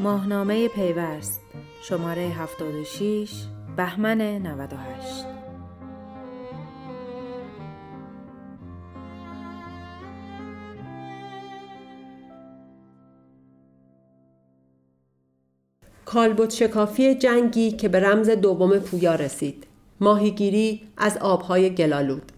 ماهنامه پیوست شماره 76 بهمن 98 کالبوت شکافی جنگی که به رمز دوم پویا رسید. ماهیگیری از آبهای گلالود.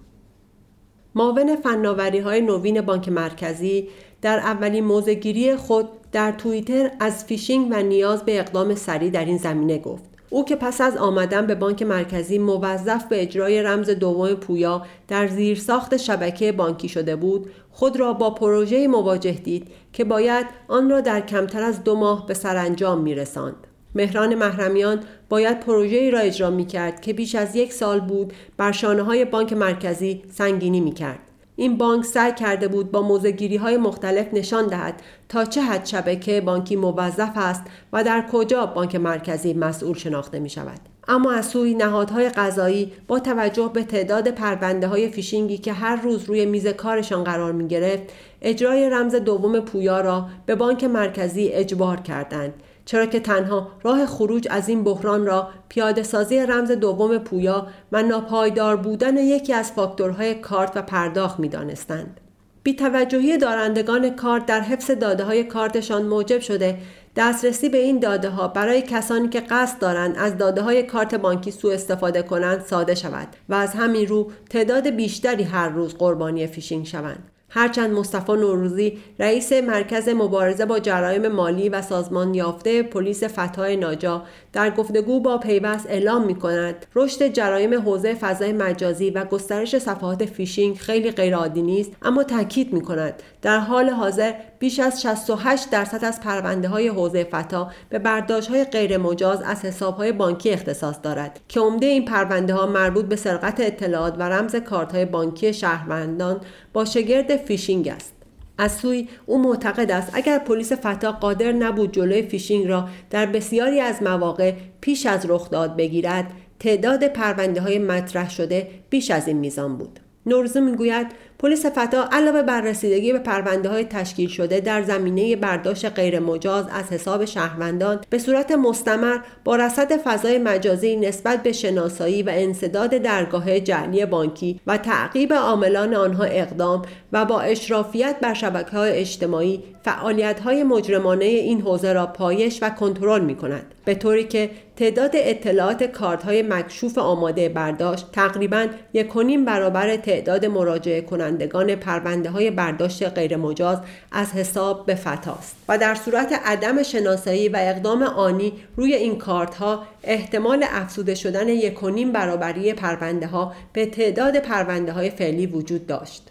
معاون فناوری های نوین بانک مرکزی در اولین موضع‌گیری خود در توییتر از فیشینگ و نیاز به اقدام سریع در این زمینه گفت او که پس از آمدن به بانک مرکزی موظف به اجرای رمز دوم پویا در زیرساخت شبکه بانکی شده بود خود را با پروژه مواجه دید که باید آن را در کمتر از دو ماه به سرانجام میرساند مهران محرمیان باید پروژه‌ای را اجرا می کرد که بیش از یک سال بود بر شانه های بانک مرکزی سنگینی می کرد. این بانک سعی کرده بود با موزگیری های مختلف نشان دهد تا چه حد شبکه بانکی موظف است و در کجا بانک مرکزی مسئول شناخته می شود. اما از سوی نهادهای قضایی با توجه به تعداد پرونده های فیشینگی که هر روز روی میز کارشان قرار می گرفت اجرای رمز دوم پویا را به بانک مرکزی اجبار کردند چرا که تنها راه خروج از این بحران را پیاده سازی رمز دوم پویا و ناپایدار بودن یکی از فاکتورهای کارت و پرداخت می دانستند. بی توجهی دارندگان کارت در حفظ داده های کارتشان موجب شده دسترسی به این داده ها برای کسانی که قصد دارند از داده های کارت بانکی سوء استفاده کنند ساده شود و از همین رو تعداد بیشتری هر روز قربانی فیشینگ شوند. هرچند مصطفی نوروزی رئیس مرکز مبارزه با جرایم مالی و سازمان یافته پلیس فتای ناجا در گفتگو با پیوست اعلام می کند رشد جرایم حوزه فضای مجازی و گسترش صفحات فیشینگ خیلی غیرعادی نیست اما تاکید می کند در حال حاضر بیش از 68 درصد از پرونده های حوزه فتا به برداشت های غیر مجاز از حساب های بانکی اختصاص دارد که عمده این پرونده ها مربوط به سرقت اطلاعات و رمز کارت های بانکی شهروندان با شگرد فیشینگ است. از سویی او معتقد است اگر پلیس فتا قادر نبود جلوی فیشینگ را در بسیاری از مواقع پیش از رخداد بگیرد تعداد پرونده های مطرح شده بیش از این میزان بود. نورزو می‌گوید پلیس فتا علاوه بر رسیدگی به پرونده های تشکیل شده در زمینه برداشت غیر مجاز از حساب شهروندان به صورت مستمر با رصد فضای مجازی نسبت به شناسایی و انصداد درگاه جعلی بانکی و تعقیب عاملان آنها اقدام و با اشرافیت بر شبکه های اجتماعی فعالیت های مجرمانه این حوزه را پایش و کنترل می کند به طوری که تعداد اطلاعات کارت های مکشوف آماده برداشت تقریبا یکونیم برابر تعداد مراجعه کنندگان پرونده های برداشت غیرمجاز از حساب به فتاست و در صورت عدم شناسایی و اقدام آنی روی این کارت ها احتمال افزوده شدن یکونیم برابری پرونده ها به تعداد پرونده های فعلی وجود داشت.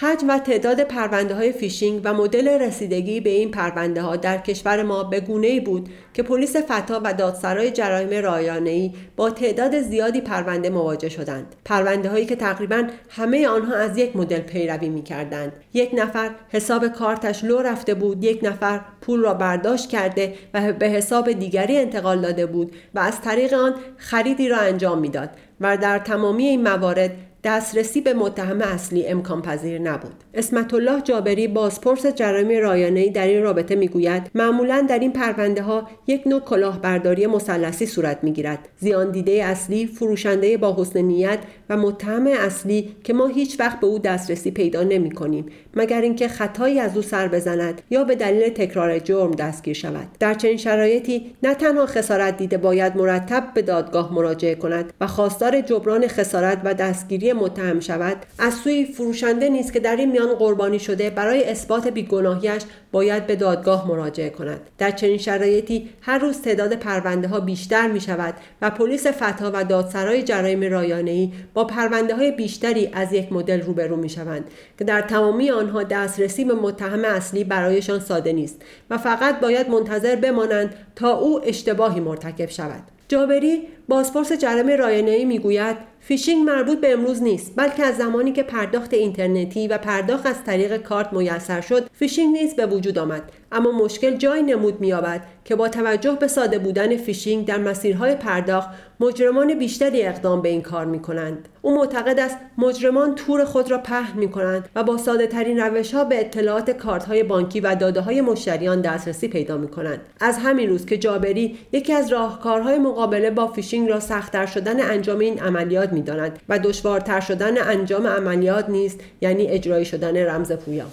حجم و تعداد پرونده های فیشینگ و مدل رسیدگی به این پرونده ها در کشور ما به گونه بود که پلیس فتا و دادسرای جرایم رایانه ای با تعداد زیادی پرونده مواجه شدند. پرونده هایی که تقریبا همه آنها از یک مدل پیروی می کردند یک نفر حساب کارتش لو رفته بود یک نفر پول را برداشت کرده و به حساب دیگری انتقال داده بود و از طریق آن خریدی را انجام می‌داد و در تمامی این موارد دسترسی به متهم اصلی امکان پذیر نبود. اسمت الله جابری بازپرس جرایم رایانه در این رابطه می‌گوید معمولا در این پرونده ها یک نوع کلاهبرداری مثلثی صورت می‌گیرد. زیان دیده اصلی، فروشنده با حسن نیت و متهم اصلی که ما هیچ وقت به او دسترسی پیدا نمی کنیم مگر اینکه خطایی از او سر بزند یا به دلیل تکرار جرم دستگیر شود. در چنین شرایطی نه تنها خسارت دیده باید مرتب به دادگاه مراجعه کند و خواستار جبران خسارت و دستگیری متهم شود از سوی فروشنده نیست که در این میان قربانی شده برای اثبات بیگناهیش باید به دادگاه مراجعه کند در چنین شرایطی هر روز تعداد پرونده ها بیشتر می شود و پلیس فتا و دادسرای جرایم رایانه ای با پرونده های بیشتری از یک مدل روبرو می شوند که در تمامی آنها دسترسی به متهم اصلی برایشان ساده نیست و فقط باید منتظر بمانند تا او اشتباهی مرتکب شود. جابری بازپرس جرم رایانه‌ای می‌گوید فیشینگ مربوط به امروز نیست بلکه از زمانی که پرداخت اینترنتی و پرداخت از طریق کارت میسر شد فیشینگ نیز به وجود آمد اما مشکل جایی نمود می‌یابد که با توجه به ساده بودن فیشینگ در مسیرهای پرداخت مجرمان بیشتری اقدام به این کار می کنند. او معتقد است مجرمان تور خود را پهن می کنند و با ساده ترین روش ها به اطلاعات کارت های بانکی و داده های مشتریان دسترسی پیدا می کنند. از همین روست که جابری یکی از راهکارهای مقابله با فیشینگ را سختتر شدن انجام این عملیات می داند و دشوارتر شدن انجام عملیات نیز یعنی اجرایی شدن رمز پویا.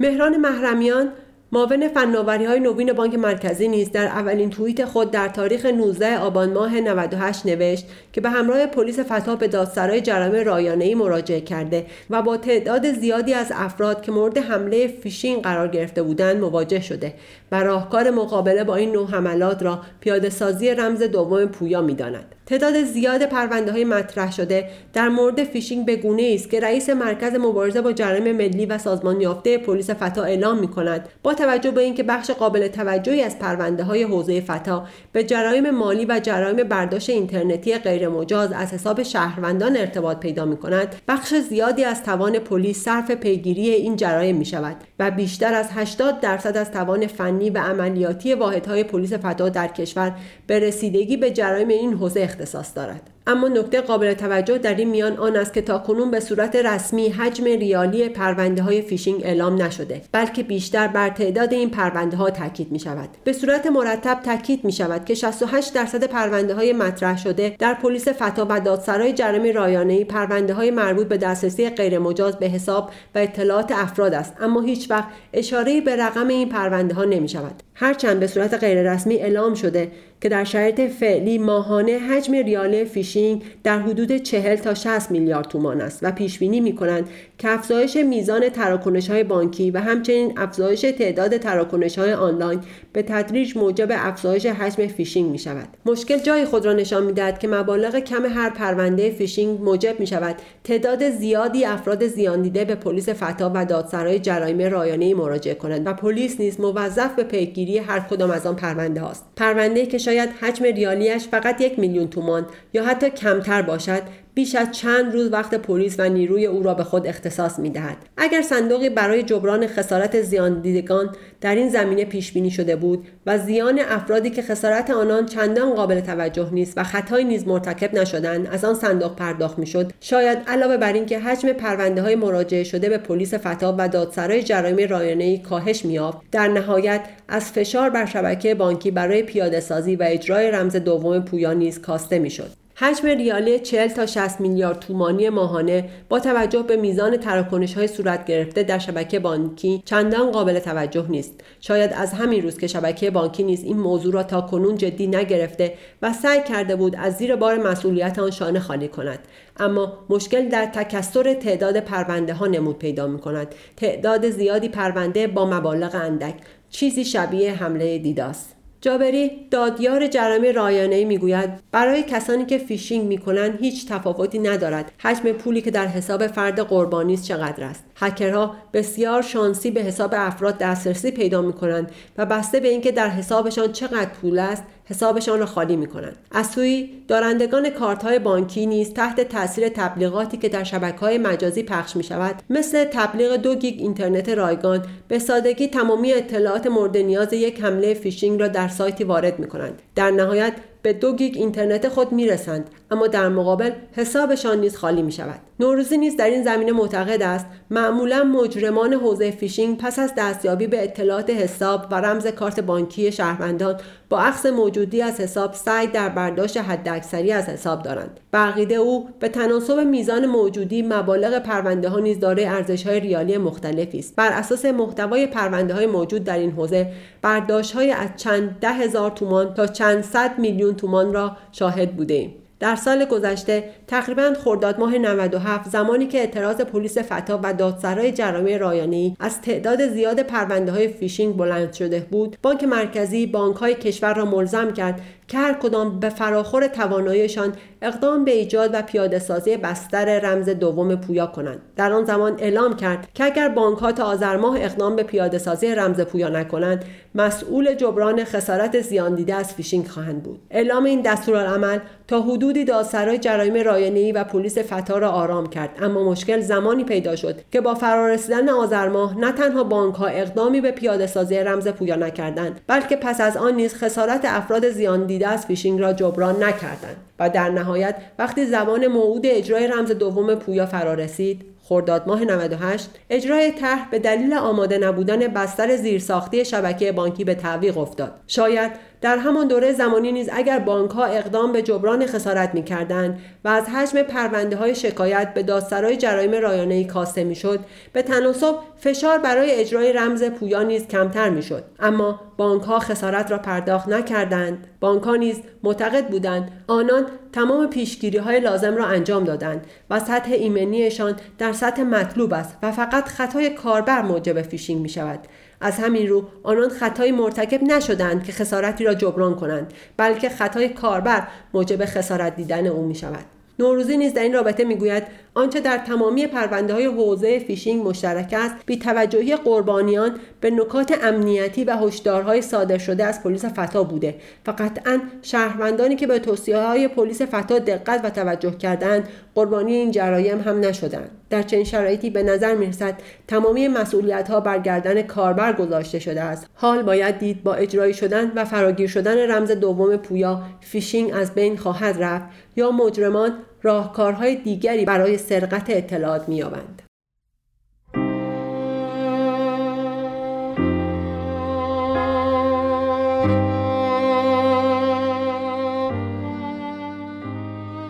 مهران محرمیان معاون فناوری های نوین بانک مرکزی نیز در اولین توییت خود در تاریخ 19 آبان ماه 98 نوشت که به همراه پلیس فتا به دادسرای جرایم رایانه‌ای مراجعه کرده و با تعداد زیادی از افراد که مورد حمله فیشینگ قرار گرفته بودند مواجه شده و راهکار مقابله با این نوع حملات را پیاده سازی رمز دوم پویا می‌داند. تعداد زیاد پرونده های مطرح شده. در مورد فیشینگ به گونه‌ای است که رئیس مرکز مبارزه با جرایم مالی و سازمان یافته پلیس فتا اعلام می کند با توجه به اینکه بخش قابل توجهی از پرونده های حوزه فتا به جرایم مالی و جرایم برداشت اینترنتی غیرمجاز از حساب شهروندان ارتباط پیدا می کند بخش زیادی از توان پلیس صرف پیگیری این جرایم می شود و بیشتر از 80 درصد از توان فنی و عملیاتی واحدهای پلیس فتا در کشور به رسیدگی به جرایم این حوزه اختصاص دارد. اما نکته قابل توجه در این میان آن است که تاکنون به صورت رسمی حجم ریالی پرونده های فیشینگ اعلام نشده بلکه بیشتر بر تعداد این پرونده ها تاکید می شود به صورت مرتب تاکید می شود که 68 درصد پرونده های مطرح شده در پلیس فتا و دادسرای جرایم رایانه‌ای پرونده های مربوط به دسترسی غیرمجاز به حساب و اطلاعات افراد است. اما هیچ وقت اشاره به رقم این پرونده ها نمی شود هرچند به صورت غیررسمی اعلام شده که در شرایط فعلی ماهانه حجم ریالی فیشینگ در حدود 40 تا 60 میلیارد تومان است و پیش بینی می کنند که افزایش میزان تراکنش های بانکی و همچنین افزایش تعداد تراکنش های آنلاین به تدریج موجب افزایش حجم فیشینگ می شود. مشکل جایی خود را نشان می دهد که مبالغ کم هر پرونده فیشینگ موجب می شود تعداد زیادی افراد زیان دیده به پلیس فتا و دادسرای جرایم رایانه مراجعه کنند و پلیس نیز موظف به پیگیری هر کدام از آن پرونده هاست. پرونده که شاید حجم ریالیش فقط یک میلیون تومان یا حتی کمتر باشد بیش از چند روز وقت پلیس و نیروی او را به خود اختصاص می دهد. اگر صندوقی برای جبران خسارت زیان دیدگان در این زمینه پیش بینی شده بود و زیان افرادی که خسارت آنان چندان قابل توجه نیست و خطایی نیز مرتکب نشدند از آن صندوق پرداخت می‌شد شاید علاوه بر اینکه حجم پرونده های مراجعه شده به پلیس فتا و دادسرای جرایم رایانه کاهش میافت در نهایت از فشار بر شبکه بانکی برای پیاده سازی و اجرای رمز دوم پویا نیز کاسته می‌شد حجم ریالی 40 تا 60 میلیارد تومانی ماهانه با توجه به میزان تراکنش های صورت گرفته در شبکه بانکی چندان قابل توجه نیست. شاید از همین روز که شبکه بانکی نیز این موضوع را تا کنون جدی نگرفته و سعی کرده بود از زیر بار مسئولیت آن شانه خالی کند. اما مشکل در تکسر تعداد پرونده ها نمود پیدا می کند تعداد زیادی پرونده با مبالغ اندک. چیزی شبیه حمله DDoS است. جابری دادیار جرایم رایانه‌ای می‌گوید برای کسانی که فیشینگ می‌کنند هیچ تفاوتی ندارد. حجم پولی که در حساب فرد قربانی است چقدر است؟ هکرها بسیار شانسی به حساب افراد دسترسی پیدا می‌کنند و بسته به اینکه در حسابشان چقدر پول است حسابشان را خالی می کنند. از سویی دارندگان کارت های بانکی نیز تحت تاثیر تبلیغاتی که در شبکه های مجازی پخش می شود مثل تبلیغ دو گیگ اینترنت رایگان به سادگی تمامی اطلاعات مورد نیاز یک حمله فیشینگ را در سایتی وارد می کنند. در نهایت به دو گیگ اینترنت خود می‌رسند اما در مقابل حسابشان نیز خالی می شود. نوروزی نیز در این زمینه معتقد است معمولا مجرمان حوزه فیشینگ پس از دستیابی به اطلاعات حساب و رمز کارت بانکی شهروندان با اخذ موجودی از حساب سعی در برداشت حداکثری از حساب دارند به عقیده او به تناسب میزان موجودی مبالغ پرونده ها نیز دارای ارزش های ریالی مختلفی است بر اساس محتوای پرونده های موجود در این حوزه برداشت‌هایی از چند ده هزار تومان تا چند صد میلیون تومان را شاهد بوده ایم. در سال گذشته تقریبا خرداد ماه 97 زمانی که اعتراض پلیس فتا و دادسرای جرایم رایانه‌ای از تعداد زیاد پرونده های فیشینگ بلند شده بود بانک مرکزی بانک های کشور را ملزم کرد که هر کدام به فراخور تواناییشان اقدام به ایجاد و پیاده سازی بستر رمز دوم پویا کنند. در آن زمان اعلام کرد که اگر بانک ها تا آذر ماه اقدام به پیاده سازی رمز پویا نکنند مسئول جبران خسارت زیان دیده از فیشینگ خواهند بود. اعلام این دستورالعمل تا حدودی دادسرای جرایم رایانه‌ای و پلیس فتا را آرام کرد. اما مشکل زمانی پیدا شد که با فرارسیدن آذر ماه نه تنها بانک ها اقدامی به پیاده سازی رمز پویا نکردند بلکه پس از آن نیز خسارت افراد زیان دیده از فیشینگ را جبران نکردند و در نهایت وقتی زمان موعود اجرای رمز دوم پویا فرا رسید خرداد ماه 98 اجرای طرح به دلیل آماده نبودن بستر زیرساختی شبکه بانکی به تعویق افتاد. شاید در همان دوره زمانی نیز اگر بانک ها اقدام به جبران خسارت می کردند و از حجم پرونده های شکایت به دادسرای جرایم رایانه‌ای کاسته می شد به تناسب فشار برای اجرای رمز پویا نیز کمتر می شد اما بانک ها خسارت را پرداخت نکردند. بانک ها نیز معتقد بودند آنان تمام پیشگیری های لازم را انجام دادند و سطح ایمنیشان در سطح مطلوب است و فقط خطای کاربر موجب فیشینگ می شود از همین رو آنان خطایی مرتکب نشدند که خسارتی را جبران کنند بلکه خطای کاربر موجب خسارت دیدن او می شود. نوروزی نیز در این رابطه می‌گوید آنچه در تمامی پرونده های حوزه فیشینگ مشترک است. بی توجهی قربانیان به نکات امنیتی و هشدارهای صادر شده از پلیس فتا بوده و قطعا شهروندانی که به توصیه های پلیس فتا دقت و توجه کردند قربانی این جرایم هم نشدند. در چنین شرایطی به نظر می‌رسد تمامی مسئولیت ها بر گردن کاربر گذاشته شده است. حال باید دید با اجرایی شدن و فراگیر شدن رمز دوم پویا فیشینگ از بین خواهد رفت یا مجرمان راهکارهای دیگری برای سرقت اطلاعات مییابند.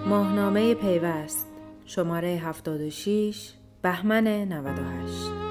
ماهنامه پیوست شماره 76 بهمن 98